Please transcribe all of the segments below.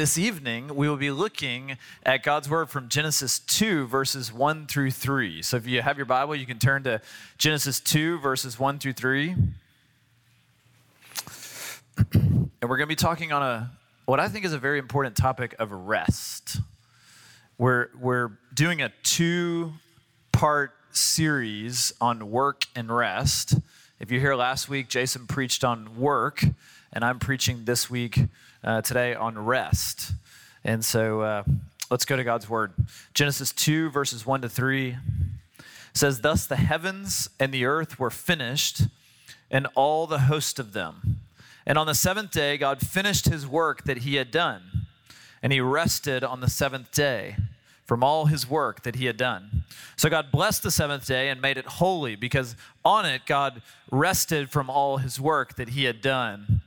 this evening we will be looking at God's Word from Genesis 2, verses 1 through 3. So if you have your Bible, you can turn to Genesis 2, verses 1 through 3. And we're going to be talking on a what I think is a very important topic of rest. We're, we're doing a two part series on work and rest. If you're here last week, Jason preached on work, and I'm preaching this week, uh, today, on rest. And so uh, let's go to God's word. Genesis 2, verses 1 to 3 says, Thus the heavens and the earth were finished, and all the host of them. And on the seventh day, God finished his work that he had done, and he rested on the seventh day from all his work that he had done. So God blessed the seventh day and made it holy because on it God rested from all his work that he had done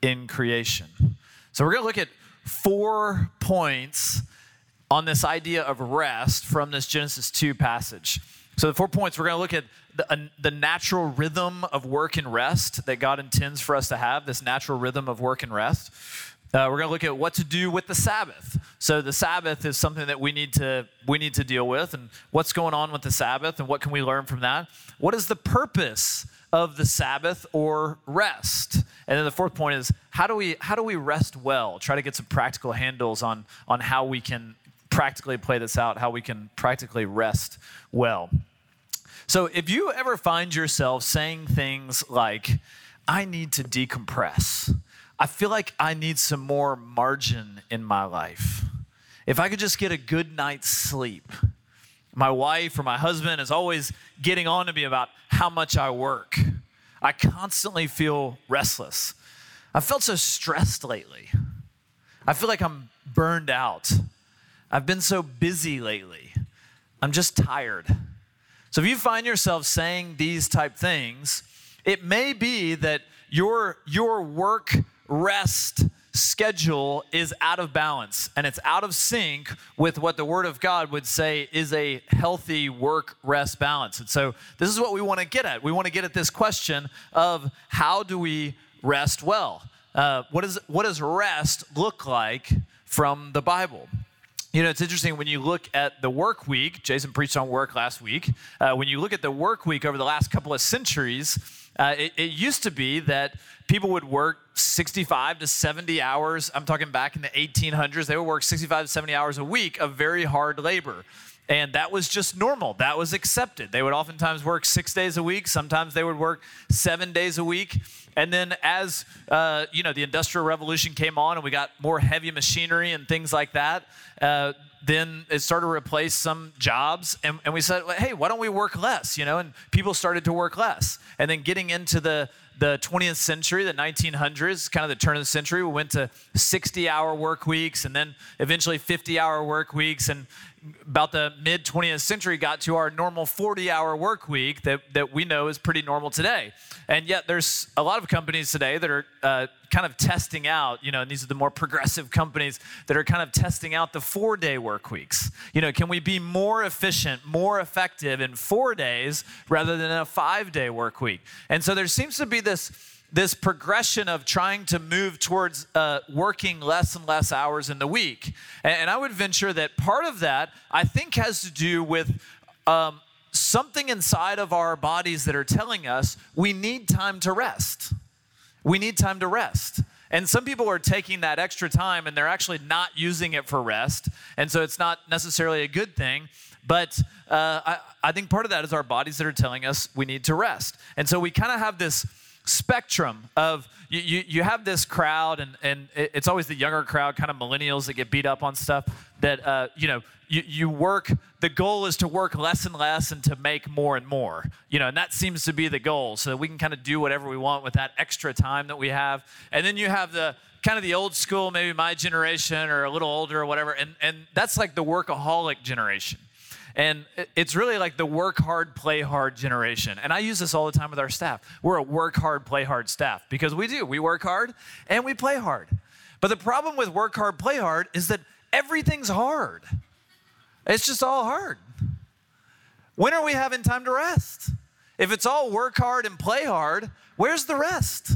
in creation. So we're going to look at four points on this idea of rest from this Genesis 2 passage. So the four points we're going to look at the, uh, the natural rhythm of work and rest that God intends for us to have, this natural rhythm of work and rest. Uh, we're going to look at what to do with the Sabbath. So the Sabbath is something that we need to we need to deal with, and what's going on with the Sabbath, and what can we learn from that? What is the purpose of the Sabbath or rest? And then the fourth point is how do we how do we rest well? Try to get some practical handles on on how we can practically play this out, how we can practically rest well. So if you ever find yourself saying things like, "I need to decompress," I feel like I need some more margin in my life. If I could just get a good night's sleep. My wife or my husband is always getting on to me about how much I work. I constantly feel restless. I felt so stressed lately. I feel like I'm burned out. I've been so busy lately. I'm just tired. So if you find yourself saying these type things, it may be that your your work rest schedule is out of balance and it's out of sync with what the Word of God would say is a healthy work rest balance. And so, this is what we want to get at. We want to get at this question of how do we rest well? Uh, what, is, what does rest look like from the Bible? You know, it's interesting when you look at the work week. Jason preached on work last week. Uh, when you look at the work week over the last couple of centuries, uh, it, it, used to be that people would work 65 to 70 hours. I'm talking back in the 1800s. They would work 65 to 70 hours a week of very hard labor. And that was just normal. That was accepted. They would oftentimes work six days a week. Sometimes they would work seven days a week. And then as uh, you know, the Industrial Revolution came on, and we got more heavy machinery and things like that. Uh, then it started to replace some jobs and, and we said hey why don't we work less you know and people started to work less and then getting into the the 20th century the 1900s kind of the turn of the century we went to 60 hour work weeks and then eventually 50 hour work weeks and about the mid 20th century got to our normal 40 hour work week that, that we know is pretty normal today. And yet there's a lot of companies today that are uh, kind of testing out you know and these are the more progressive companies that are kind of testing out the four day work weeks. You know can we be more efficient more effective in four days rather than a five day work week? And so there seems to be this this progression of trying to move towards uh, working less and less hours in the week. And, and, I would venture that part of that, I think, has to do with um, something inside of our bodies that are telling us we need time to rest. We need time to rest. And some people are taking that extra time and they're actually not using it for rest. And so it's not necessarily a good thing. But uh, I, I think part of that is our bodies that are telling us we need to rest. And so we kind of have this spectrum of you, you, you, have this crowd and, and it's always the younger crowd kind of millennials that get beat up on stuff that uh, you know you, you work the goal is to work less and less and to make more and more you know and that seems to be the goal. So that we can kind of do whatever we want with that extra time that we have. And then you have the kind of the old school maybe my generation or a little older or whatever. And, and that's like the workaholic generation and it's really like the work hard, play hard generation. And I use this all the time with our staff. We're a work hard, play hard staff because we do. We work hard and we play hard. But the problem with work hard, play hard is that everything's hard. It's just all hard. When are we having time to rest? If it's all work hard and play hard, where's the rest?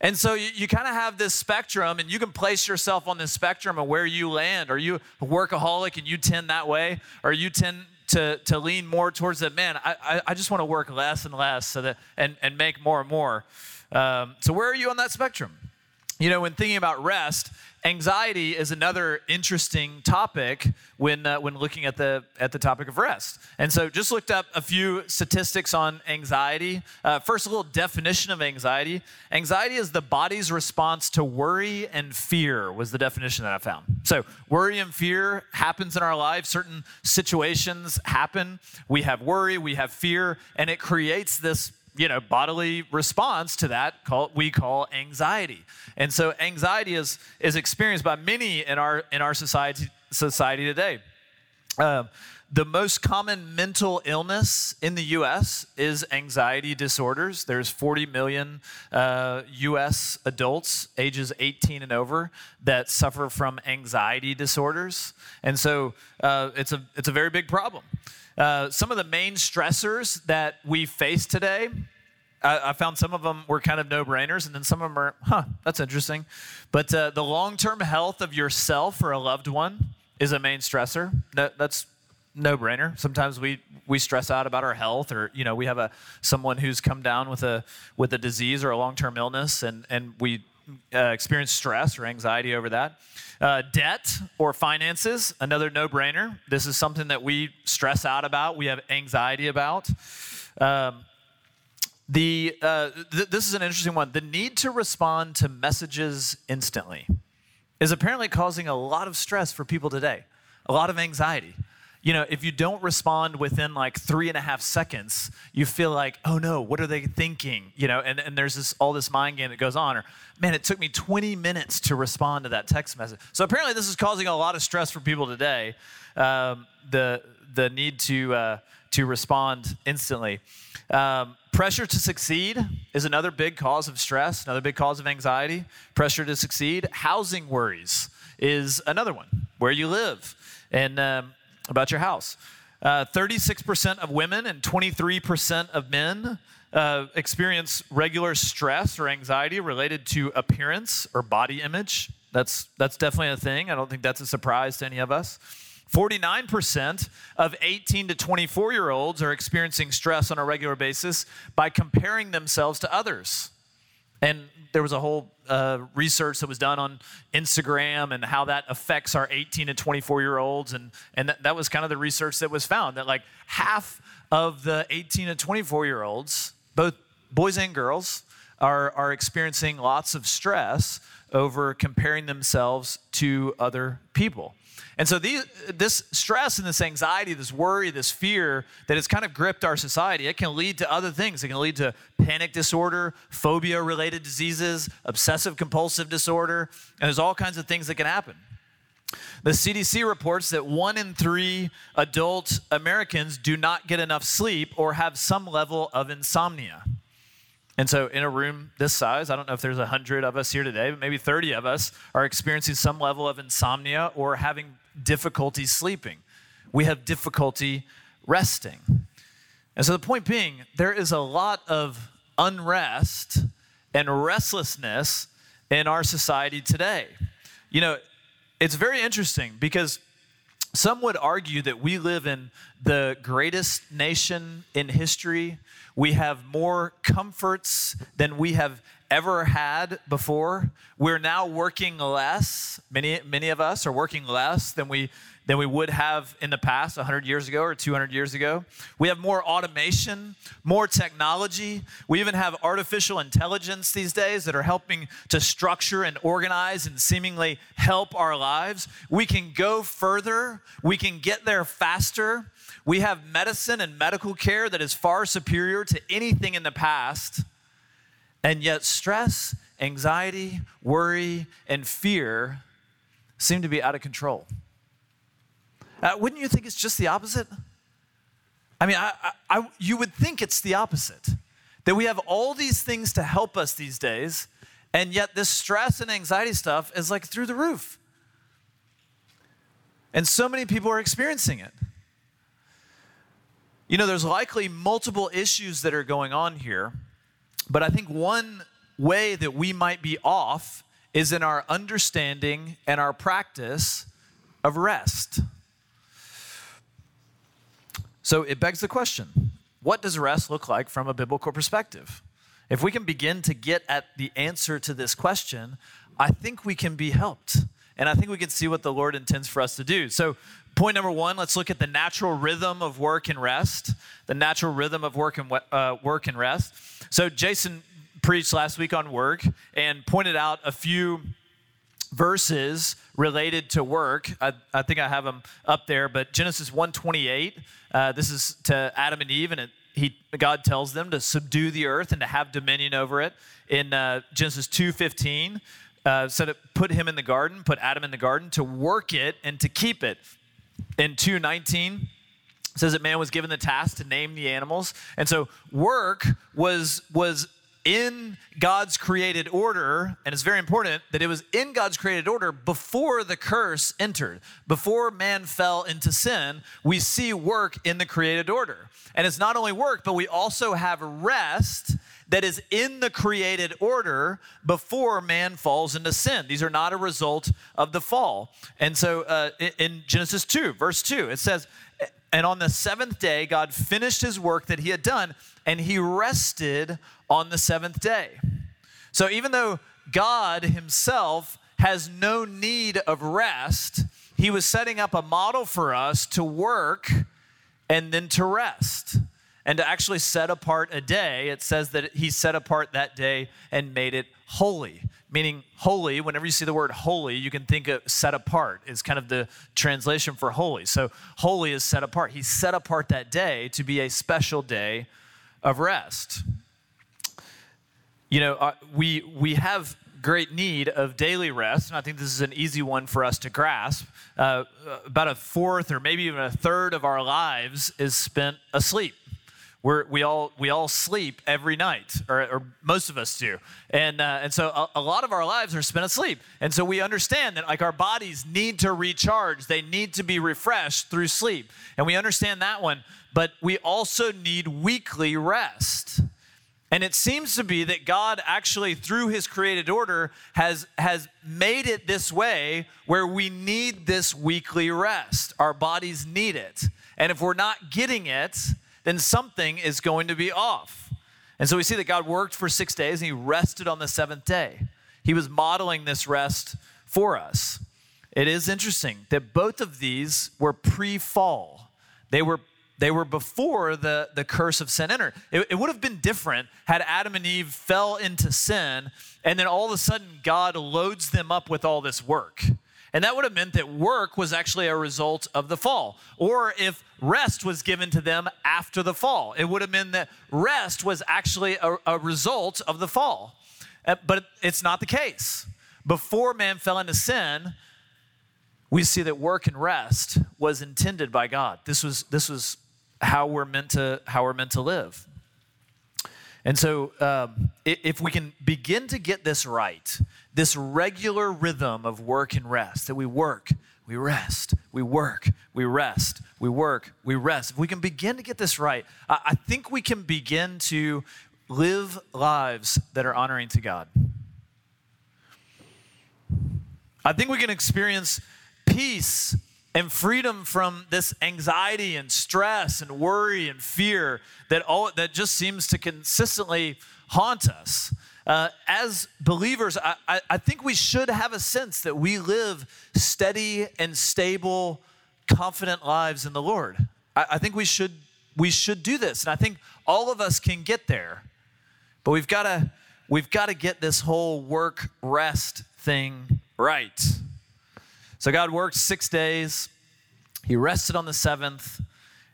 And so you, you kind of have this spectrum, and you can place yourself on this spectrum of where you land. Are you a workaholic and you tend that way? Or you tend to, to lean more towards that, man, I, I, I just want to work less and less so that, and, and make more and more. Um, so where are you on that spectrum? You know, when thinking about rest, anxiety is another interesting topic when uh, when looking at the at the topic of rest. And so, just looked up a few statistics on anxiety. Uh, first, a little definition of anxiety. Anxiety is the body's response to worry and fear. Was the definition that I found. So, worry and fear happens in our lives. Certain situations happen. We have worry, we have fear, and it creates this you know bodily response to that called we call anxiety. And so anxiety is is experienced by many in our in our society society today. Uh, the most common mental illness in the U.S. is anxiety disorders. There's 40 million uh, U.S. adults ages 18 and over that suffer from anxiety disorders, and so uh, it's a it's a very big problem. Uh, some of the main stressors that we face today, I, found some of them were kind of no brainers, and then some of them are, huh, that's interesting. But uh, the long term health of yourself or a loved one is a main stressor. No, that's no brainer. Sometimes we we stress out about our health, or you know, we have a someone who's come down with a with a disease or a long term illness, and and we uh, experience stress or anxiety over that. Uh, debt or finances, another no brainer. This is something that we stress out about, we have anxiety about. Um, the, uh, th- this is an interesting one. The need to respond to messages instantly is apparently causing a lot of stress for people today, a lot of anxiety you know, if you don't respond within like three and a half seconds, you feel like, oh no, what are they thinking? You know, and, and there's this all this mind game that goes on. Or, man, it took me 20 minutes to respond to that text message. So apparently, this is causing a lot of stress for people today. Um, the the need to uh, to respond instantly. Um, pressure to succeed is another big cause of stress, another big cause of anxiety. Pressure to succeed. Housing worries is another one. Where you live, and um, about your house. Uh, 36% of women and 23% of men uh, experience regular stress or anxiety related to appearance or body image. That's, that's definitely a thing. I don't think that's a surprise to any of us. 49% of 18 to 24 year olds are experiencing stress on a regular basis by comparing themselves to others. And there was a whole uh, research that was done on Instagram and how that affects our 18 and 24 year olds. And, and that, that was kind of the research that was found that like half of the 18 and 24 year olds, both boys and girls, are, are experiencing lots of stress over comparing themselves to other people. And so these, this stress and this anxiety, this worry, this fear that has kind of gripped our society, it can lead to other things. It can lead to panic disorder, phobia related diseases, obsessive compulsive disorder, and there's all kinds of things that can happen. The CDC reports that one in three adult Americans do not get enough sleep or have some level of insomnia. And so, in a room this size, I don't know if there's 100 of us here today, but maybe 30 of us are experiencing some level of insomnia or having difficulty sleeping. We have difficulty resting. And so, the point being, there is a lot of unrest and restlessness in our society today. You know, it's very interesting because some would argue that we live in the greatest nation in history. We have more comforts than we have ever had before. We're now working less. Many, many of us are working less than we than we would have in the past 100 years ago or 200 years ago. We have more automation, more technology. We even have artificial intelligence these days that are helping to structure and organize and seemingly help our lives. We can go further, we can get there faster. We have medicine and medical care that is far superior to anything in the past. And yet, stress, anxiety, worry, and fear seem to be out of control. Uh, wouldn't you think it's just the opposite? I mean, I, I, you would think it's the opposite. That we have all these things to help us these days, and yet this stress and anxiety stuff is like through the roof. And so many people are experiencing it. You know, there's likely multiple issues that are going on here, but I think one, way that we might be off is in our understanding and our practice of rest. So it begs the question what does rest look like from a biblical perspective? If we can begin to get at the answer to this question, I think we can be helped. And I think we can see what the Lord intends for us to do. So, point number one, let's look at the natural rhythm of work and rest. The natural rhythm of work and, uh, work and rest. So, Jason preached last week on work and pointed out a few verses related to work. I, I think I have them up there, but Genesis 128, uh, this is to Adam and Eve, and it, he, God tells them to subdue the earth and to have dominion over it. In uh, Genesis 2.15, uh, said it put him in the garden, put Adam in the garden to work it and to keep it. In 2:19 says that man was given the task to name the animals. And so work was was in God's created order, and it's very important that it was in God's created order before the curse entered. Before man fell into sin, we see work in the created order. And it's not only work, but we also have rest that is in the created order before man falls into sin. These are not a result of the fall. And so uh, in Genesis 2, verse 2, it says, And on the seventh day, God finished his work that he had done, and he rested on the seventh day. So even though God himself has no need of rest, he was setting up a model for us to work and then to rest and to actually set apart a day, it says that he set apart that day and made it holy. Meaning, holy, whenever you see the word holy, you can think of set apart, is kind of the translation for holy. So, holy is set apart. He set apart that day to be a special day of rest. You know, uh, we, we have great need of daily rest, and I think this is an easy one for us to grasp. Uh, about a fourth or maybe even a third of our lives is spent asleep. We're, we all we all sleep every night, or, or most of us do, and uh, and so a, a, lot of our lives are spent asleep, and so we understand that like our bodies need to recharge, they need to be refreshed through sleep, and we understand that one. But we also need weekly rest, and it seems to be that God actually, through His created order, has has made it this way where we need this weekly rest. Our bodies need it, and if we're not getting it then something is going to be off. And so we see that God worked for six days and he rested on the seventh day. He was modeling this rest for us. It is interesting that both of these were pre fall, they were they were before the, the curse of sin entered. It, it, would have been different had Adam and Eve fell into sin and then all of a sudden God loads them up with all this work. And that would have meant that work was actually a result of the fall. Or if rest was given to them after the fall, it would have meant that rest was actually a, a result of the fall. Uh, but it's not the case. Before man fell into sin, we see that work and rest was intended by God. This was, this was how we're meant to, how we're meant to live. And so, um, if we can begin to get this right, this regular rhythm of work and rest, that we work, we rest, we work, we rest, we work, we rest. If we can begin to get this right, I think we can begin to live lives that are honoring to God. I think we can experience peace and freedom from this anxiety and stress and worry and fear that all that just seems to consistently haunt us. Uh, as believers, I, I, I think we should have a sense that we live steady and stable, confident lives in the Lord. I, I think we should we should do this, and I think all of us can get there. But we've got to we've got to get this whole work rest thing right. So God worked six days, He rested on the seventh.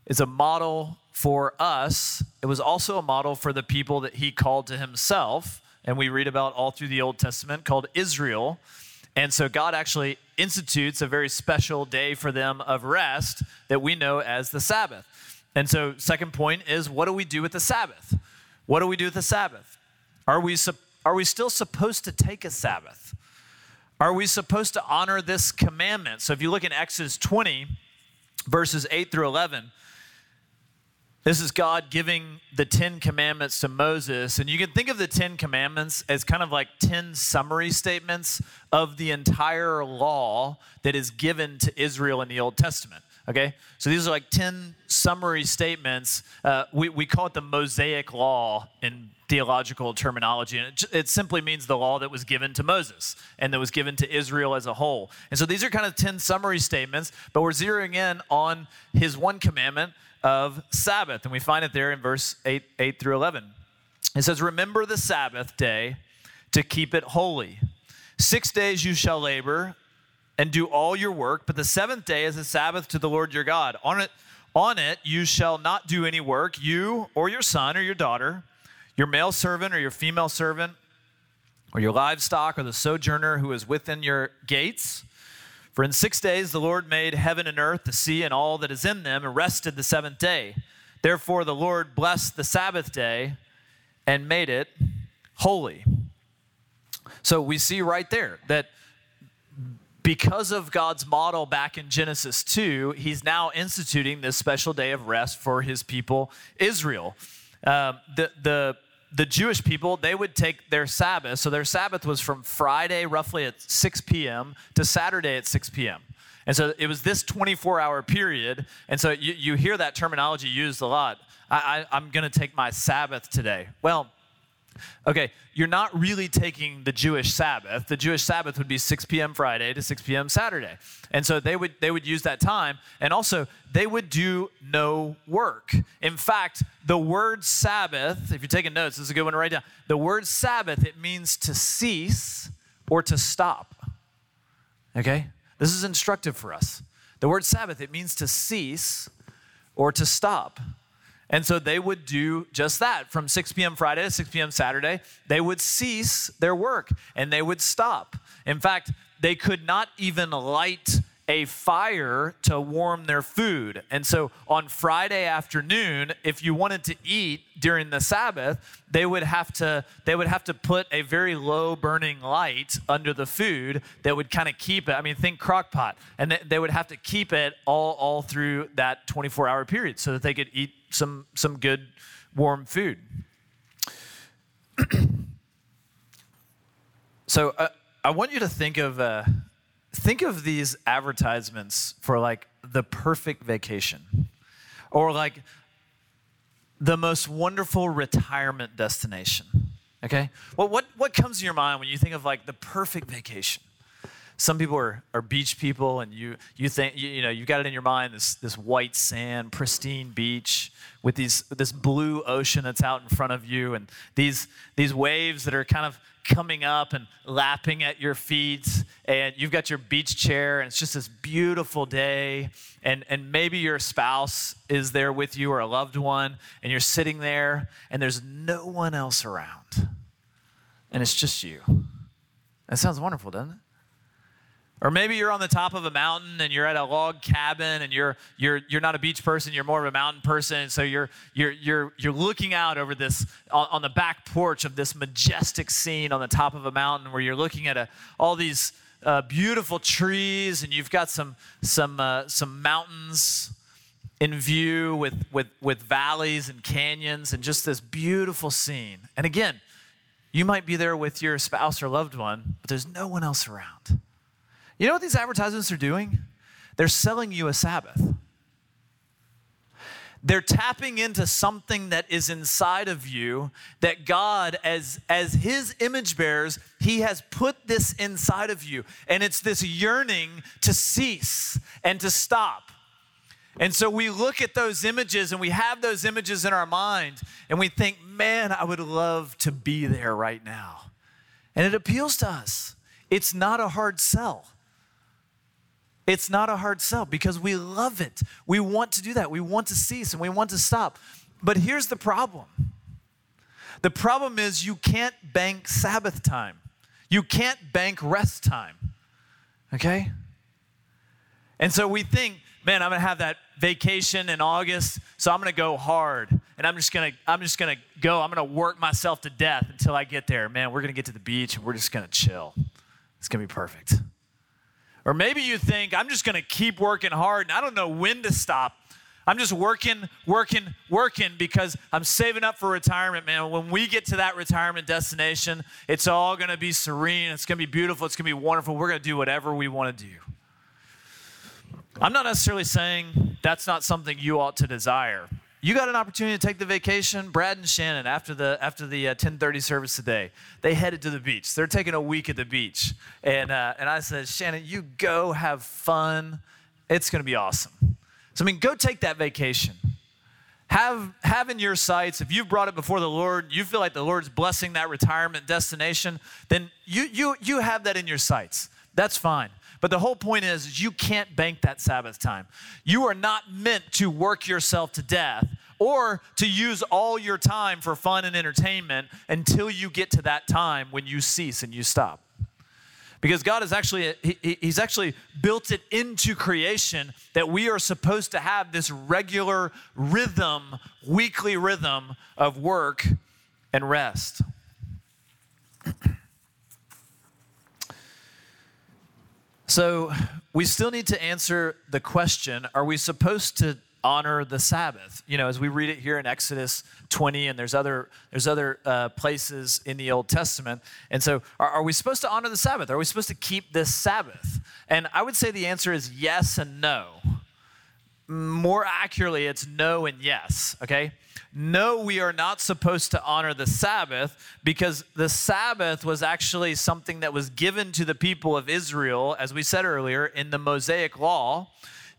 It's a model for us. It was also a model for the people that He called to Himself, and we read about all through the Old Testament called Israel. And so God actually institutes a very special day for them of rest that we know as the Sabbath. And so, second point is what do we do with the Sabbath? What do we do with the Sabbath? Are we, are we still supposed to take a Sabbath? Are we supposed to honor this commandment? So if you look in Exodus 20, verses 8 through 11, This is God giving the Ten Commandments to Moses. And you can think of the Ten Commandments as kind of like 10 summary statements of the entire law that is given to Israel in the Old Testament. Okay? So these are like 10 summary statements. Uh, we, we call it the Mosaic Law in theological terminology. And it, it simply means the law that was given to Moses and that was given to Israel as a whole. And so these are kind of 10 summary statements, but we're zeroing in on his one commandment of Sabbath. And we find it there in verse 8, 8 through 11. It says, Remember the Sabbath day to keep it holy. Six days you shall labor and do all your work, but the seventh day is a Sabbath to the Lord your God. On it, on it you shall not do any work, you or your son or your daughter, your male servant or your female servant, or your livestock or the sojourner who is within your gates for in six days the Lord made heaven and earth, the sea, and all that is in them, and rested the seventh day. Therefore the Lord blessed the Sabbath day and made it holy. So we see right there that because of God's model back in Genesis 2, he's now instituting this special day of rest for his people, Israel. Um, the, the the Jewish people, they would take their Sabbath. So their Sabbath was from Friday, roughly at 6 p.m., to Saturday at 6 p.m. And so it was this 24 hour period. And so you, you hear that terminology used a lot. I, I, I'm going to take my Sabbath today. Well, Okay, you're not really taking the Jewish Sabbath. The Jewish Sabbath would be 6 p.m. Friday to 6 p.m. Saturday. And so they would they would use that time and also they would do no work. In fact, the word Sabbath, if you're taking notes, this is a good one to write down. The word Sabbath, it means to cease or to stop. Okay? This is instructive for us. The word Sabbath, it means to cease or to stop. And so they would do just that from 6 p.m. Friday to 6 p.m. Saturday. They would cease their work and they would stop. In fact, they could not even light a fire to warm their food. And so on Friday afternoon, if you wanted to eat during the Sabbath, they would have to they would have to put a very low burning light under the food that would kind of keep it. I mean, think crock pot. And they, would have to keep it all all through that 24-hour period so that they could eat some some good warm food. so uh, I want you to think of uh, think of these advertisements for like the perfect vacation, or like the most wonderful retirement destination. Okay, well, what what comes to your mind when you think of like the perfect vacation? Some people are, are beach people and you, you think you, you know you've got it in your mind this, this white sand pristine beach with these this blue ocean that's out in front of you and these these waves that are kind of coming up and lapping at your feet. And you've got your beach chair and it's just this beautiful day. And and maybe your spouse is there with you or a loved one and you're sitting there and there's no one else around. And it's just you. That sounds wonderful doesn't it or maybe you're on the top of a mountain and you're at a log cabin and you're you're you're not a beach person, you're more of a mountain person. So you're you're you're you're looking out over this on, on the back porch of this majestic scene on the top of a mountain where you're looking at a, all these uh, beautiful trees and you've got some some uh, some mountains in view with with with valleys and canyons and just this beautiful scene. And again, you might be there with your spouse or loved one, but there's no one else around. You know what these advertisements are doing? They're selling you a Sabbath. They're tapping into something that is inside of you that God, as, as His image bearers, He has put this inside of you. And it's this yearning to cease and to stop. And so we look at those images and we have those images in our mind and we think, man, I would love to be there right now. And it appeals to us. It's not a hard sell. It's not a hard sell because we love it. We want to do that. We want to cease and we want to stop. But here's the problem the problem is you can't bank Sabbath time, you can't bank rest time. Okay? And so we think, man, I'm gonna have that vacation in August, so I'm gonna go hard. And I'm just gonna, I'm just gonna go, I'm gonna work myself to death until I get there. Man, we're gonna get to the beach and we're just gonna chill. It's gonna be perfect. Or maybe you think, I'm just going to keep working hard and I don't know when to stop. I'm just working, working, working because I'm saving up for retirement, man. When we get to that retirement destination, it's all going to be serene. It's going to be beautiful. It's going to be wonderful. We're going to do whatever we want to do. I'm not necessarily saying that's not something you ought to desire. You got an opportunity to take the vacation. Brad and Shannon, after the after the uh, 10:30 service today, they headed to the beach. They're taking a week at the beach, and uh, and I said, Shannon, you go have fun. It's going to be awesome. So, I mean, go take that vacation. Have, have in your sights, if you've brought it before the Lord, you feel like the Lord's blessing that retirement destination, then you, you, you have that in your sights. That's fine. But the whole point is, is you can't bank that Sabbath time. You are not meant to work yourself to death or to use all your time for fun and entertainment until you get to that time when you cease and you stop because god has actually he, he's actually built it into creation that we are supposed to have this regular rhythm weekly rhythm of work and rest so we still need to answer the question are we supposed to honor the Sabbath. You know, as we read it here in Exodus 20, and there's other there's other uh, places in the Old Testament. And so, are, are we supposed to honor the Sabbath? Are we supposed to keep this Sabbath? And I would say the answer is yes and no. More accurately, it's no and yes. Okay. No, we are not supposed to honor the Sabbath because the Sabbath was actually something that was given to the people of Israel, as we said earlier, in the Mosaic Law.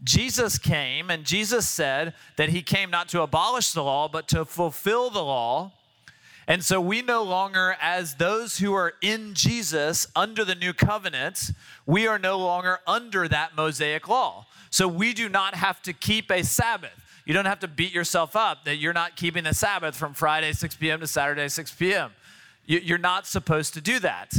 Jesus came, and Jesus said that he came not to abolish the law, but to fulfill the law. And so we no longer, as those who are in Jesus under the new covenant, we are no longer under that Mosaic law. So we do not have to keep a Sabbath. You don't have to beat yourself up that you're not keeping the Sabbath from Friday 6 p.m. to Saturday 6 p.m. You're not supposed to do that.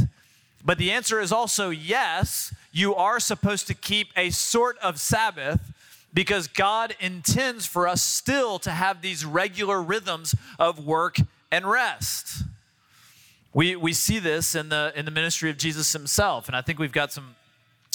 But the answer is also yes, you are supposed to keep a sort of Sabbath because God intends for us still to have these regular rhythms of work and rest. We, we see this in the, in the ministry of Jesus himself, and I think we've got some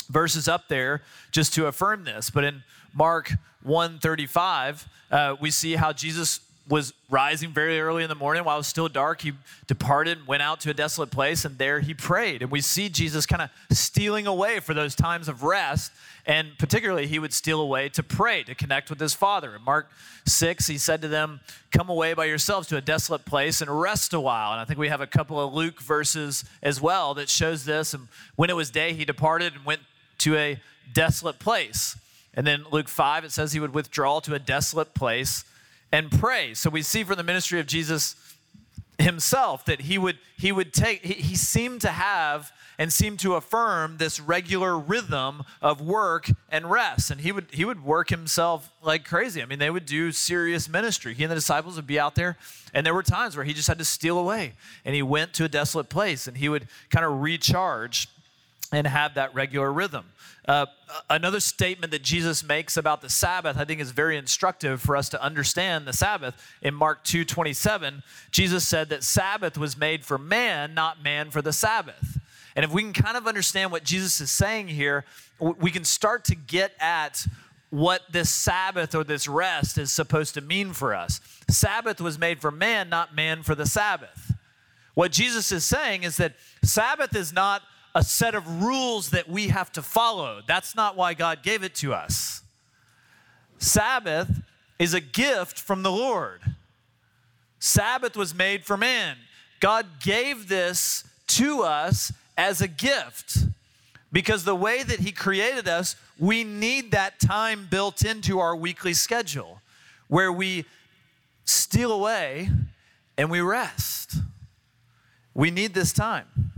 verses up there just to affirm this. But in Mark 135, uh, we see how Jesus was rising very early in the morning while it was still dark. He departed and went out to a desolate place, and there he prayed. And we see Jesus kind of stealing away for those times of rest. And particularly, he would steal away to pray, to connect with his Father. In Mark 6, he said to them, Come away by yourselves to a desolate place and rest a while. And I think we have a couple of Luke verses as well that shows this. And when it was day, he departed and went to a desolate place. And then Luke 5, it says he would withdraw to a desolate place and pray. So we see from the ministry of Jesus himself that he would he would take he, he seemed to have and seemed to affirm this regular rhythm of work and rest and he would he would work himself like crazy i mean they would do serious ministry he and the disciples would be out there and there were times where he just had to steal away and he went to a desolate place and he would kind of recharge and have that regular rhythm uh, another statement that Jesus makes about the Sabbath, I think, is very instructive for us to understand the Sabbath. In Mark 2 27, Jesus said that Sabbath was made for man, not man for the Sabbath. And if we can kind of understand what Jesus is saying here, we can start to get at what this Sabbath or this rest is supposed to mean for us. Sabbath was made for man, not man for the Sabbath. What Jesus is saying is that Sabbath is not a set of rules that we have to follow. That's not why God gave it to us. Sabbath is a gift from the Lord. Sabbath was made for man. God gave this to us as a gift because the way that He created us, we need that time built into our weekly schedule where we steal away and we rest. We need this time.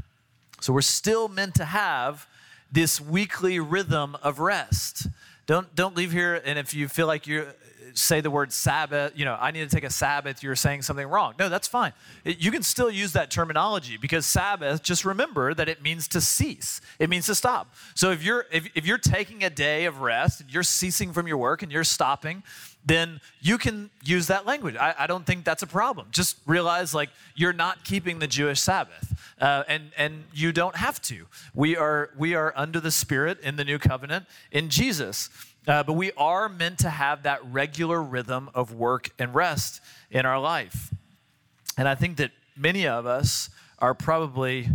So we're still meant to have this weekly rhythm of rest. Don't don't leave here and if you feel like you say the word Sabbath, you know, I need to take a Sabbath, you're saying something wrong. No, that's fine. It, you can still use that terminology because Sabbath, just remember that it means to cease. It means to stop. So if you're if, if you're taking a day of rest and you're ceasing from your work and you're stopping, then you can use that language. I, I, don't think that's a problem. Just realize like you're not keeping the Jewish Sabbath, uh, and and you don't have to. We are we are under the Spirit in the new covenant in Jesus, uh, but we are meant to have that regular rhythm of work and rest in our life. And I think that many of us are probably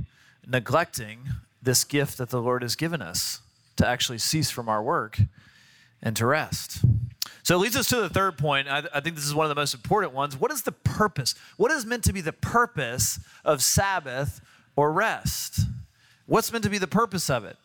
neglecting this gift that the Lord has given us to actually cease from our work and to rest. So it leads us to the third point. I, I, think this is one of the most important ones. What is the purpose? What is meant to be the purpose of Sabbath or rest? What's meant to be the purpose of it?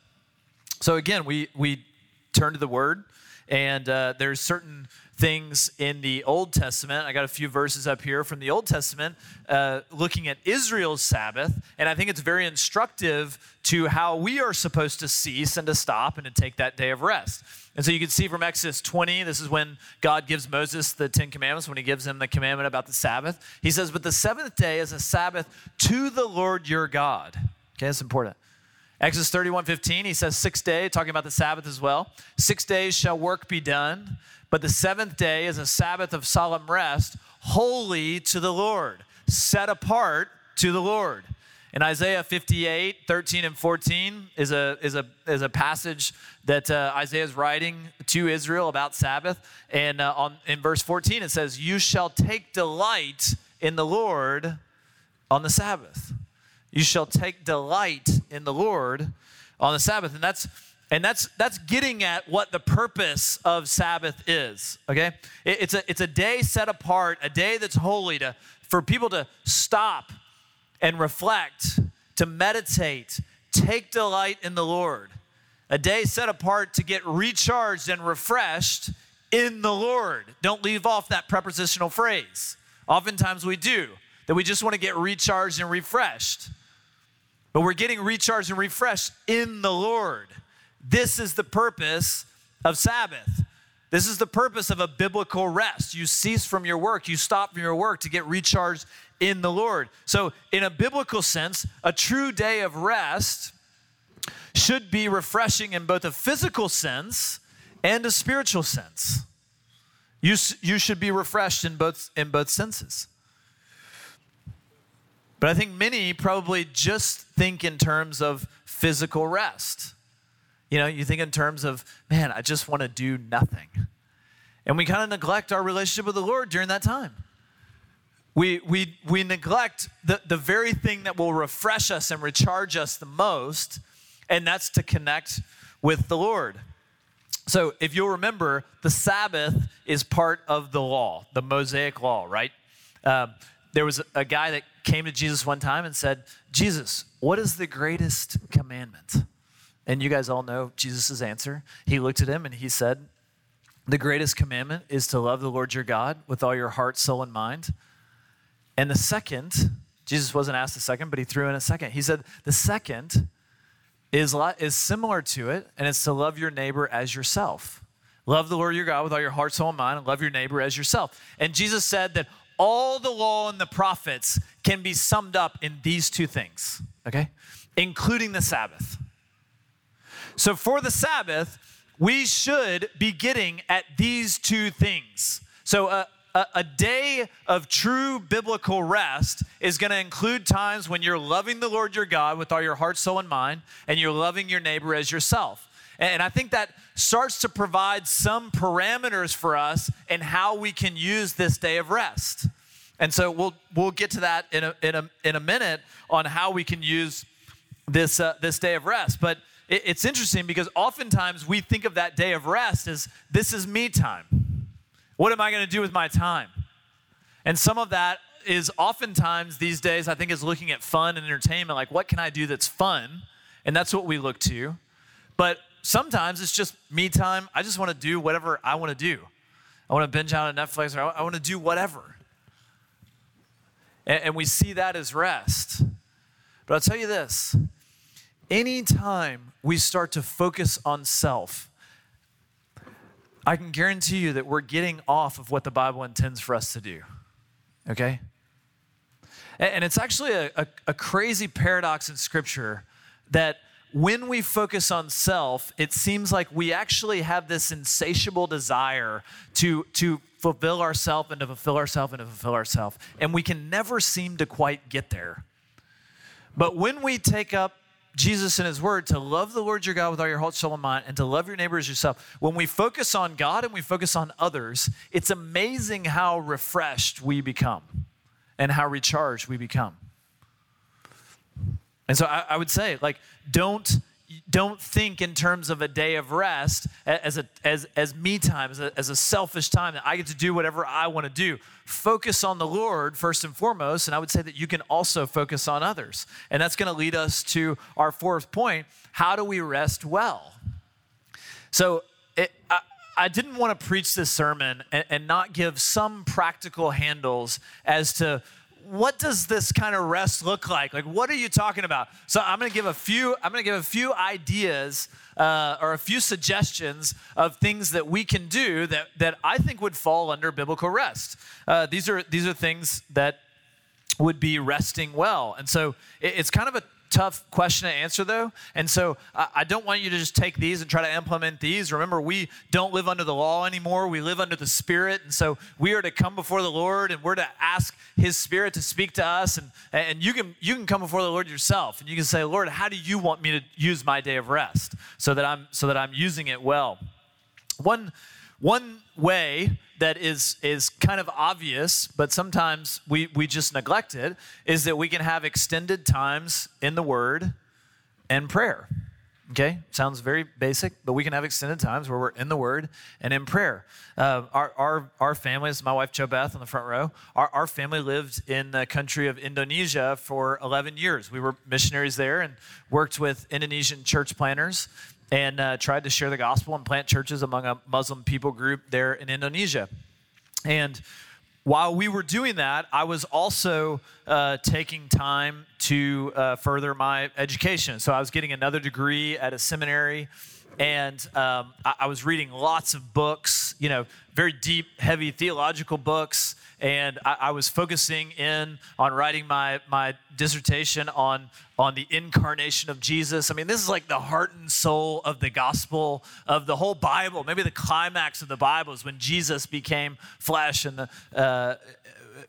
So again, we we turn to the Word, and uh, there's certain things in the Old Testament. I got a few verses up here from the Old Testament uh, looking at Israel's Sabbath, and I think it's very instructive to how we are supposed to cease and to stop and to take that day of rest. And so you can see from Exodus 20, this is when God gives Moses the Ten Commandments, when he gives him the commandment about the Sabbath. He says, But the seventh day is a Sabbath to the Lord your God. Okay, that's important. Exodus 31 15, he says, Six days, talking about the Sabbath as well. Six days shall work be done, but the seventh day is a Sabbath of solemn rest, holy to the Lord, set apart to the Lord. In Isaiah 58, 13 and 14 is a, is a, is a passage that uh, Isaiah is writing to Israel about Sabbath. And uh, on, in verse 14, it says, You shall take delight in the Lord on the Sabbath. You shall take delight in the Lord on the Sabbath. And that's and that's that's getting at what the purpose of Sabbath is. Okay, it, it's a it's a day set apart, a day that's holy to for people to stop and reflect, to meditate, take delight in the Lord. A day set apart to get recharged and refreshed in the Lord. Don't leave off that prepositional phrase. Oftentimes we do, that we just want to get recharged and refreshed. But we're getting recharged and refreshed in the Lord. This is the purpose of Sabbath. This is the purpose of a biblical rest. You cease from your work, you stop from your work to get recharged in the Lord. So, in a biblical sense, a true day of rest should be refreshing in both a physical sense and a spiritual sense. You, you should be refreshed in both, in both senses. But I think many probably just think in terms of physical rest. You know, you think in terms of, man, I just want to do nothing. And we kind of neglect our relationship with the Lord during that time. We, we, we neglect the, the very thing that will refresh us and recharge us the most, and that's to connect with the Lord. So, if you'll remember, the Sabbath is part of the law, the Mosaic law, right? Uh, there was a guy that came to Jesus one time and said, Jesus, what is the greatest commandment? And you guys all know Jesus' answer. He looked at him and he said, The greatest commandment is to love the Lord your God with all your heart, soul, and mind. And the second, Jesus wasn't asked the second, but he threw in a second. He said, The second is, is similar to it, and it's to love your neighbor as yourself. Love the Lord your God with all your heart, soul, and mind, and love your neighbor as yourself. And Jesus said that all the law and the prophets can be summed up in these two things, okay? Including the Sabbath. So for the Sabbath, we should be getting at these two things. So uh, a, a day of true biblical rest is going to include times when you're loving the Lord your God with all your heart, soul, and mind, and you're loving your neighbor as yourself. And I think that starts to provide some parameters for us in how we can use this day of rest. And so we'll we'll get to that in a in a in a minute on how we can use this uh, this day of rest. But it's interesting because oftentimes we think of that day of rest as this is me time. What am I going to do with my time? And some of that is oftentimes these days, I think, is looking at fun and entertainment, like what can I do that's fun? And that's what we look to. But sometimes it's just me time. I just want to do whatever I want to do. I want to binge out on Netflix or I want to do whatever. And, and we see that as rest. But I'll tell you this anytime we start to focus on self, I can guarantee you that we're getting off of what the Bible intends for us to do. Okay? And it's actually a, a, a, crazy paradox in Scripture that when we focus on self, it seems like we actually have this insatiable desire to, to fulfill ourselves and to fulfill ourselves and to fulfill ourselves. And we can never seem to quite get there. But when we take up Jesus in His Word to love the Lord your God with all your heart, soul, and mind, and to love your neighbor as yourself. When we focus on God and we focus on others, it's amazing how refreshed we become and how recharged we become. And so I, I would say, like, don't don't think in terms of a day of rest as a as as me time as a, as a selfish time that i get to do whatever i want to do. Focus on the lord first and foremost and i would say that you can also focus on others. And that's going to lead us to our fourth point how do we rest well? So it, I, I didn't want to preach this sermon and, and not give some practical handles as to what does this kind of rest look like? Like, what are you talking about? So I'm going to give a few. I'm going to give a few ideas uh, or a few suggestions of things that we can do that that I think would fall under biblical rest. Uh, these are these are things that would be resting well, and so it, it's kind of a tough question to answer, though. And so I, don't want you to just take these and try to implement these. Remember, we don't live under the law anymore, we live under the Spirit. And so we are to come before the Lord and we're to ask His Spirit to speak to us. And, and you, can, you can come before the Lord yourself and you can say, Lord, how do you want me to use my day of rest so that I'm, so that I'm using it well? One, one way that is is kind of obvious, but sometimes we, we just neglect it, is that we can have extended times in the Word and prayer. Okay, sounds very basic, but we can have extended times where we're in the Word and in prayer. Uh, our, our, our family, my wife Jo Beth on the front row, our, our family lived in the country of Indonesia for 11 years. We were missionaries there and worked with Indonesian church planters and uh, tried to share the gospel and plant churches among a Muslim people group there in Indonesia. And while we were doing that, I was also uh, taking time to uh, further my education. So I was getting another degree at a seminary, and um, I, I was reading lots of books, you know, very deep, heavy theological books and I, I, was focusing in on writing my my dissertation on on the incarnation of Jesus. I mean, this is like the heart and soul of the gospel of the whole Bible. Maybe the climax of the Bible is when Jesus became flesh and the uh,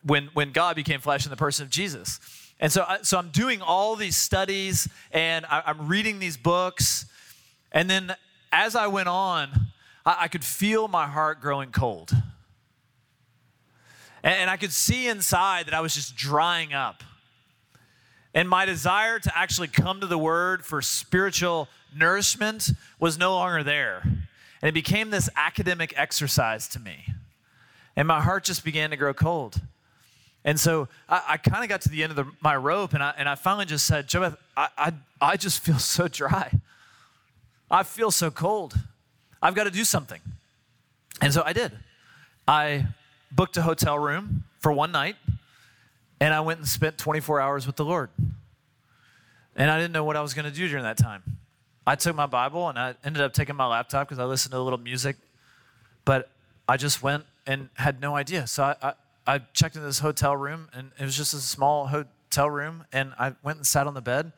when when God became flesh in the person of Jesus. And so, I, so I'm doing all these studies and I, I'm reading these books, and then as I went on, I, I could feel my heart growing cold. And I could see inside that I was just drying up. And my desire to actually come to the Word for spiritual nourishment was no longer there. And it became this academic exercise to me. And my heart just began to grow cold. And so I, I kind of got to the end of the, my rope and I, and I finally just said, Jo, I, I, I just feel so dry. I feel so cold. I've got to do something. And so I did. I booked a hotel room for one night, and I went and spent 24 hours with the Lord. And I didn't know what I was going to do during that time. I took my Bible and I ended up taking my laptop because I listened to a little music, but I just went and had no idea. So I, I, I checked into this hotel room, and it was just a small hotel room, and I went and sat on the bed.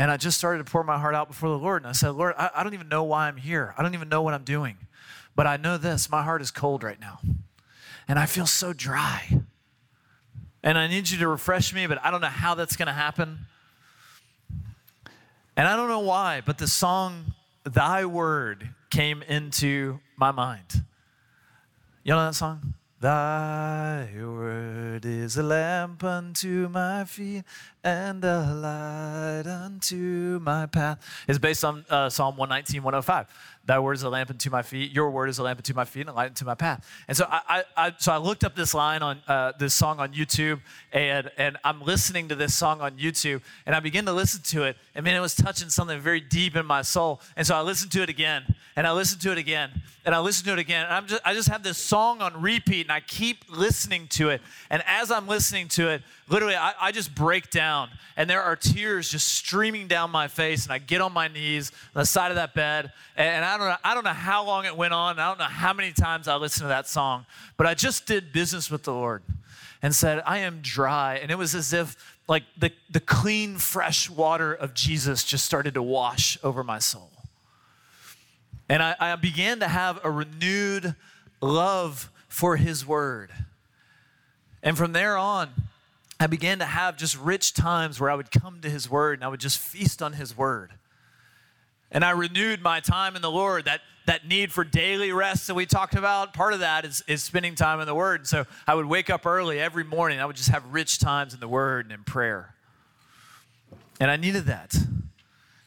And I just started to pour my heart out before the Lord. And I said, Lord, I, I don't even know why I'm here. I don't even know what I'm doing. But I know this my heart is cold right now and I feel so dry. And I need you to refresh me, but I don't know how that's going to happen. And I don't know why, but the song, Thy Word, came into my mind. You know that song? Thy word is a lamp unto my feet and a light unto my path. It's based on uh, Psalm 119, 105. Thy word is a lamp unto my feet. Your word is a lamp unto my feet and a light unto my path. And so I, I, so I looked up this line on uh, this song on YouTube, and and I'm listening to this song on YouTube, and I begin to listen to it, and man, it was touching something very deep in my soul. And so I listened to it again, and I listened to it again, and I listened to it again. And I'm just I just have this song on repeat, and I keep listening to it. And as I'm listening to it, literally I, I just break down, and there are tears just streaming down my face, and I get on my knees on the side of that bed, and I don't know, I don't know how long it went on. I don't know how many times I listened to that song, but I just did business with the Lord and said, I am dry. And it was as if like the, the clean, fresh water of Jesus just started to wash over my soul. And I, I began to have a renewed love for his word. And from there on, I began to have just rich times where I would come to his word and I would just feast on his word. And I renewed my time in the Lord. That, that need for daily rest that we talked about, part of that is, is spending time in the Word. So I would wake up early every morning. I would just have rich times in the Word and in prayer. And I needed that.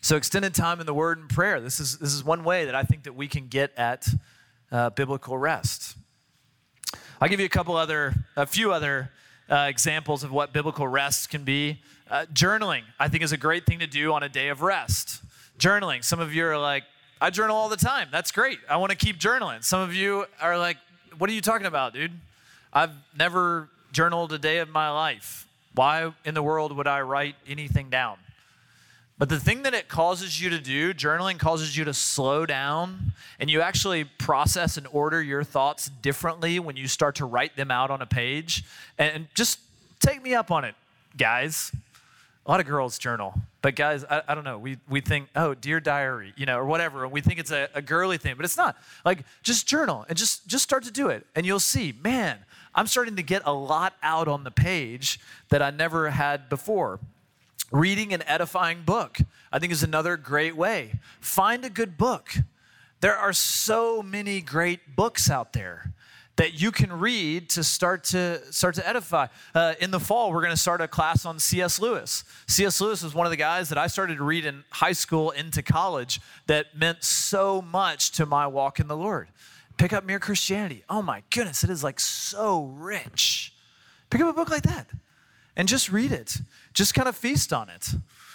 So extended time in the Word and prayer. This is, this is one way that I think that we can get at uh, biblical rest. I'll give you a couple other, a few other uh, examples of what biblical rest can be. Uh, journaling, I think, is a great thing to do on a day of rest journaling. Some of you are like, I journal all the time. That's great. I want to keep journaling. Some of you are like, what are you talking about, dude? I've never journaled a day of my life. Why in the world would I write anything down? But the thing that it causes you to do, journaling causes you to slow down and you actually process and order your thoughts differently when you start to write them out on a page. And just take me up on it, guys. A lot of girls journal. But guys, I, I, don't know. We, we think, oh, dear diary, you know, or whatever. And we think it's a, a girly thing, but it's not. Like, just journal and just, just start to do it. And you'll see, man, I'm starting to get a lot out on the page that I never had before. Reading an edifying book, I think, is another great way. Find a good book. There are so many great books out there that you can read to start to start to edify. Uh, in the fall, we're going to start a class on C.S. Lewis. C.S. Lewis was one of the guys that I started to read in high school into college that meant so much to my walk in the Lord. Pick up Mere Christianity. Oh my goodness, it is like so rich. Pick up a book like that and just read it. Just kind of feast on it.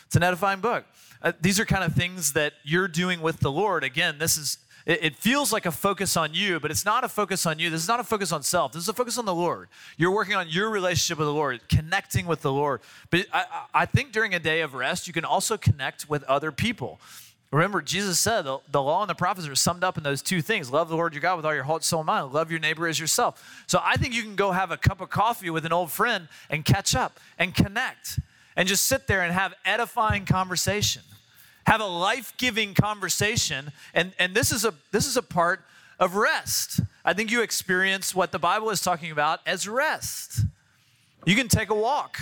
It's an edifying book. Uh, these are kind of things that you're doing with the Lord. Again, this is it, it feels like a focus on you, but it's not a focus on you. This is not a focus on self. This is a focus on the Lord. You're working on your relationship with the Lord, connecting with the Lord. But I, I think during a day of rest, you can also connect with other people. Remember, Jesus said the, the, law and the prophets are summed up in those two things. Love the Lord your God with all your heart, soul, and mind. Love your neighbor as yourself. So I think you can go have a cup of coffee with an old friend and catch up and connect and just sit there and have edifying conversation. Have a life-giving conversation. And, and this is a this is a part of rest. I think you experience what the bible is talking about as rest. You can take a walk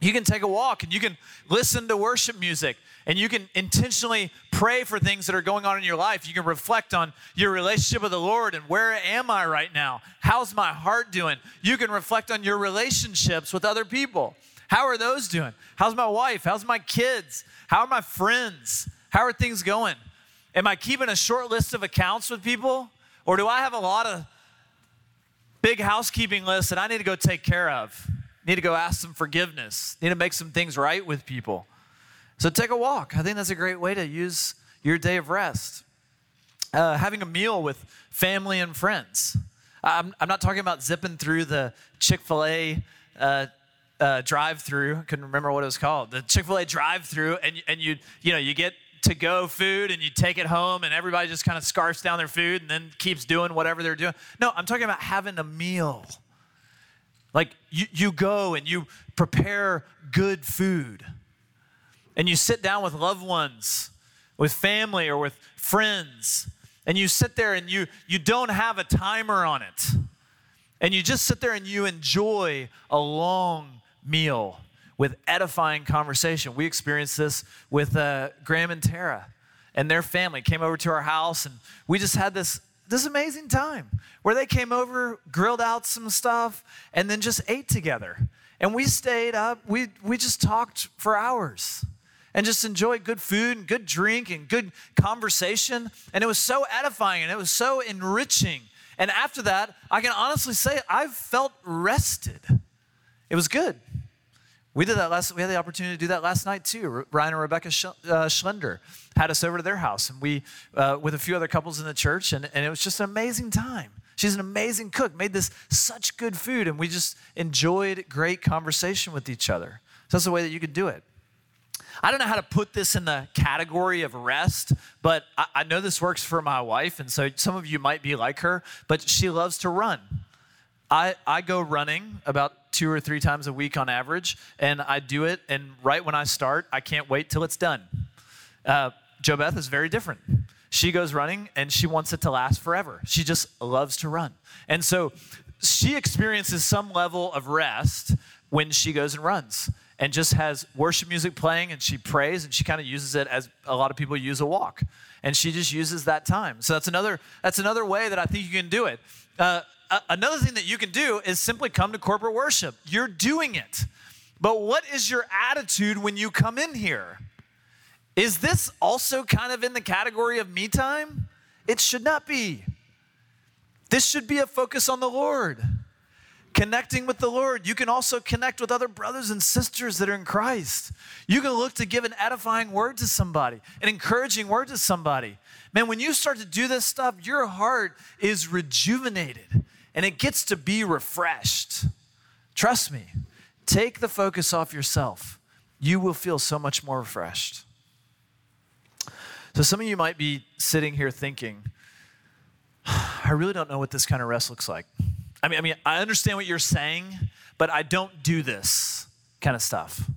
you can take a walk and you can listen to worship music and you can intentionally pray for things that are going on in your life. You can reflect on your relationship with the Lord and where am I right now? How's my heart doing? You can reflect on your relationships with other people. How are those doing? How's my wife? How's my kids? How are my friends? How are things going? Am I keeping a short list of accounts with people? Or do I have a lot of big housekeeping lists that I need to go take care of? Need to go ask some forgiveness. Need to make some things right with people. So take a walk. I think that's a great way to use your day of rest. Uh, having a meal with family and friends. I'm, I'm not talking about zipping through the Chick fil A uh, uh, drive-through. I couldn't remember what it was called. The Chick-fil-A drive-through, and and you you know you get to go food and you take it home and everybody just kind of scarfs down their food and then keeps doing whatever they're doing. No, I'm talking about having a meal. Like you, you go and you prepare good food and you sit down with loved ones, with family or with friends, and you sit there and you, you don't have a timer on it. And you just sit there and you enjoy a long meal with edifying conversation. We experienced this with uh, Graham and Tara and their family came over to our house, and we just had this this amazing time where they came over, grilled out some stuff, and then just ate together. And we stayed up. We we just talked for hours and just enjoyed good food and good drink and good conversation. And it was so edifying and it was so enriching. And after that, I can honestly say I felt rested. It was good. We did that last. We had the opportunity to do that last night too. Ryan and Rebecca uh, Schlender had us over to their house, and we, uh, with a few other couples in the church, and, and it was just an amazing time. She's an amazing cook. Made this such good food, and we just enjoyed great conversation with each other. So that's the way that you could do it. I don't know how to put this in the category of rest, but I, I know this works for my wife, and so some of you might be like her. But she loves to run. I, I go running about two or three times a week on average, and I do it. And right when I start, I can't wait till it's done. Uh, Jo Beth is very different. She goes running and she wants it to last forever. She just loves to run. And so she experiences some level of rest when she goes and runs and just has worship music playing and she prays and she kind of uses it as a lot of people use a walk and she just uses that time so that's another that's another way that i think you can do it uh, another thing that you can do is simply come to corporate worship. You're doing it. But what is your attitude when you come in here? Is this also kind of in the category of me time? It should not be. This should be a focus on the lord. Connecting with the Lord. You can also connect with other brothers and sisters that are in Christ. You can look to give an edifying word to somebody, an encouraging word to somebody. Man, when you start to do this stuff, your heart is rejuvenated and it gets to be refreshed. Trust me, take the focus off yourself. You will feel so much more refreshed. So, some of you might be sitting here thinking, I really don't know what this kind of rest looks like. I mean, I mean, I understand what you're saying, but I don't do this kind of stuff.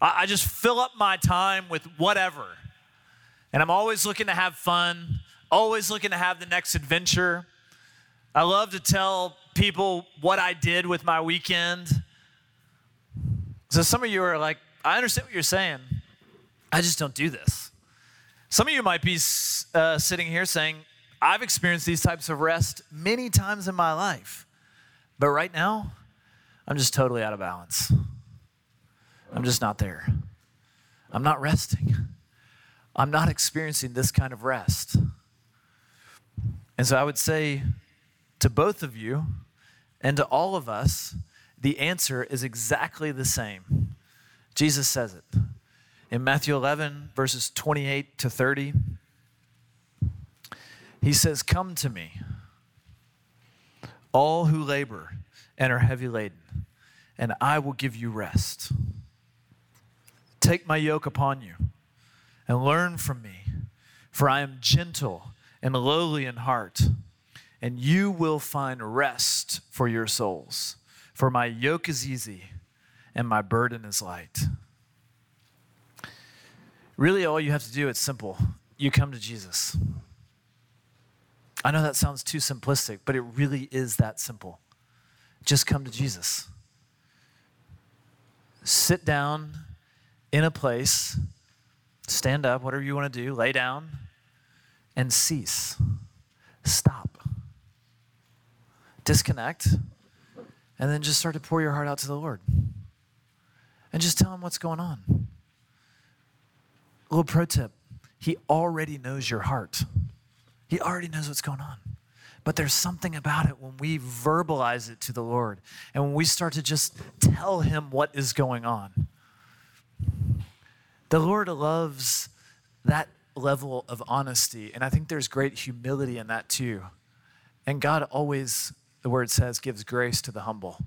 I, I just fill up my time with whatever. And I'm always looking to have fun, always looking to have the next adventure. I love to tell people what I did with my weekend. So some of you are like, I understand what you're saying. I just don't do this. Some of you might be uh, sitting here saying, I've experienced these types of rest many times in my life. But right now, I'm just totally out of balance. I'm just not there. I'm not resting. I'm not experiencing this kind of rest. And so I would say to both of you and to all of us, the answer is exactly the same. Jesus says it. In Matthew 11, verses 28 to 30, he says, Come to me all who labor and are heavy laden, and I will give you rest. Take my yoke upon you and learn from me, for I am gentle and lowly in heart, and you will find rest for your souls. For my yoke is easy and my burden is light. Really, all you have to do, it's simple. You come to Jesus. I know that sounds too simplistic, but it really is that simple. Just come to Jesus. Sit down in a place, stand up, whatever you want to do, lay down, and cease. Stop. Disconnect, and then just start to pour your heart out to the Lord. And just tell Him what's going on. A little pro tip He already knows your heart. He already knows what's going on. But there's something about it when we verbalize it to the Lord and when we start to just tell Him what is going on. The Lord loves that level of honesty, and I think there's great humility in that too. And God always, the word says, gives grace to the humble.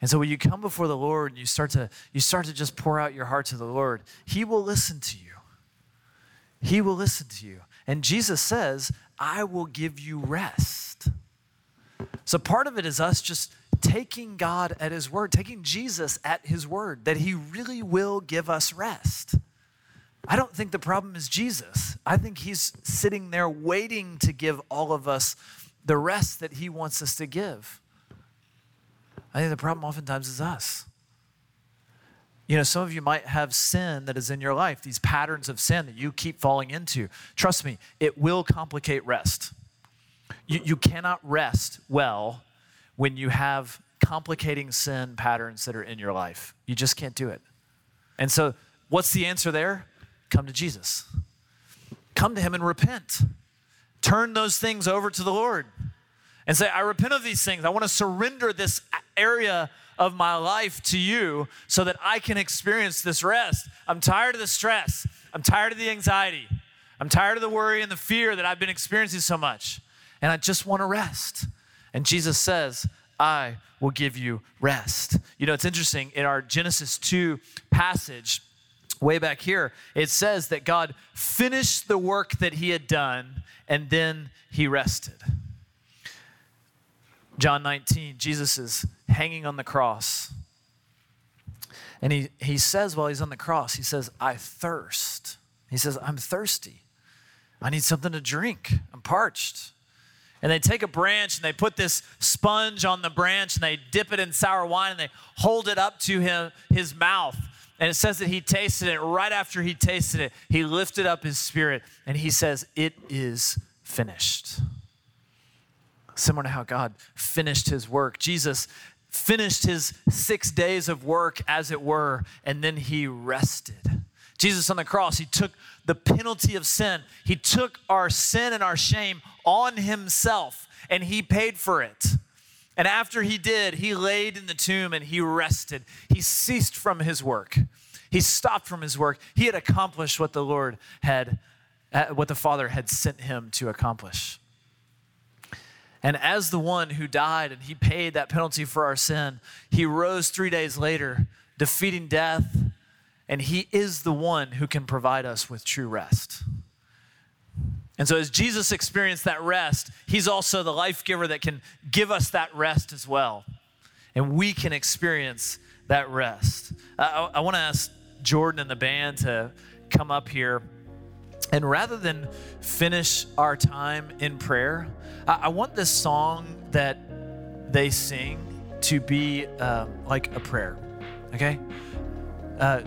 And so when you come before the Lord and you start to you start to just pour out your heart to the Lord, He will listen to you. He will listen to you. And Jesus says, I will give you rest. So part of it is us just taking God at His word, taking Jesus at His word, that He really will give us rest. I don't think the problem is Jesus. I think He's sitting there waiting to give all of us the rest that He wants us to give. I think the problem oftentimes is us. You know, some of you might have sin that is in your life, these patterns of sin that you keep falling into. Trust me, it will complicate rest. You, you cannot rest well when you have complicating sin patterns that are in your life. You just can't do it. And so, what's the answer there? Come to Jesus. Come to Him and repent. Turn those things over to the Lord and say, I repent of these things. I want to surrender this area of my life to you so that I can experience this rest. I'm tired of the stress. I'm tired of the anxiety. I'm tired of the worry and the fear that I've been experiencing so much. And I just want to rest. And Jesus says, I will give you rest. You know, it's interesting in our Genesis 2 passage, way back here, it says that God finished the work that he had done and then he rested. John 19, Jesus is hanging on the cross. And he, he says while he's on the cross, he says, I thirst. He says, I'm thirsty. I need something to drink. I'm parched. And they take a branch and they put this sponge on the branch and they dip it in sour wine and they hold it up to him, his mouth. And it says that he tasted it. Right after he tasted it, he lifted up his spirit and he says, It is finished. Similar to how God finished his work. Jesus finished his six days of work, as it were, and then he rested. Jesus on the cross, he took the penalty of sin. He took our sin and our shame on himself and he paid for it. And after he did, he laid in the tomb and he rested. He ceased from his work. He stopped from his work. He had accomplished what the Lord had, uh, what the Father had sent him to accomplish. And as the one who died and he paid that penalty for our sin, he rose three days later, defeating death, and he is the one who can provide us with true rest. And so, as Jesus experienced that rest, He's also the life giver that can give us that rest as well. And we can experience that rest. I, I want to ask Jordan and the band to come up here. And rather than finish our time in prayer, I, I want this song that they sing to be uh, like a prayer, okay? Uh,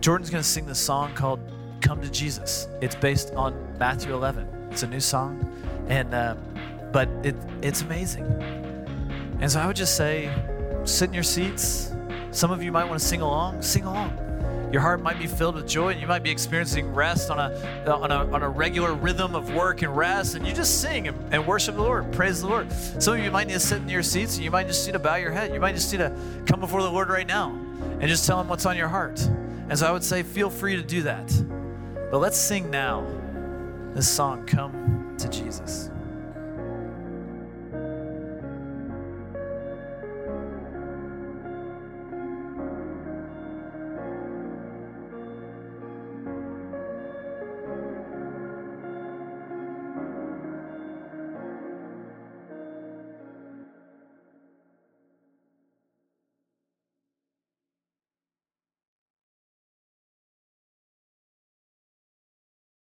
Jordan's going to sing this song called Come to Jesus. It's based on Matthew 11. It's a new song, and uh, but it, it's amazing. And so I would just say, sit in your seats. Some of you might want to sing along. Sing along. Your heart might be filled with joy, and you might be experiencing rest on a on a, on a regular rhythm of work and rest. And you just sing and, and worship the Lord, praise the Lord. Some of you might need to sit in your seats, and you might just need to bow your head. You might just need to come before the Lord right now and just tell Him what's on your heart. And so I would say, feel free to do that. But let's sing now this song, Come to Jesus.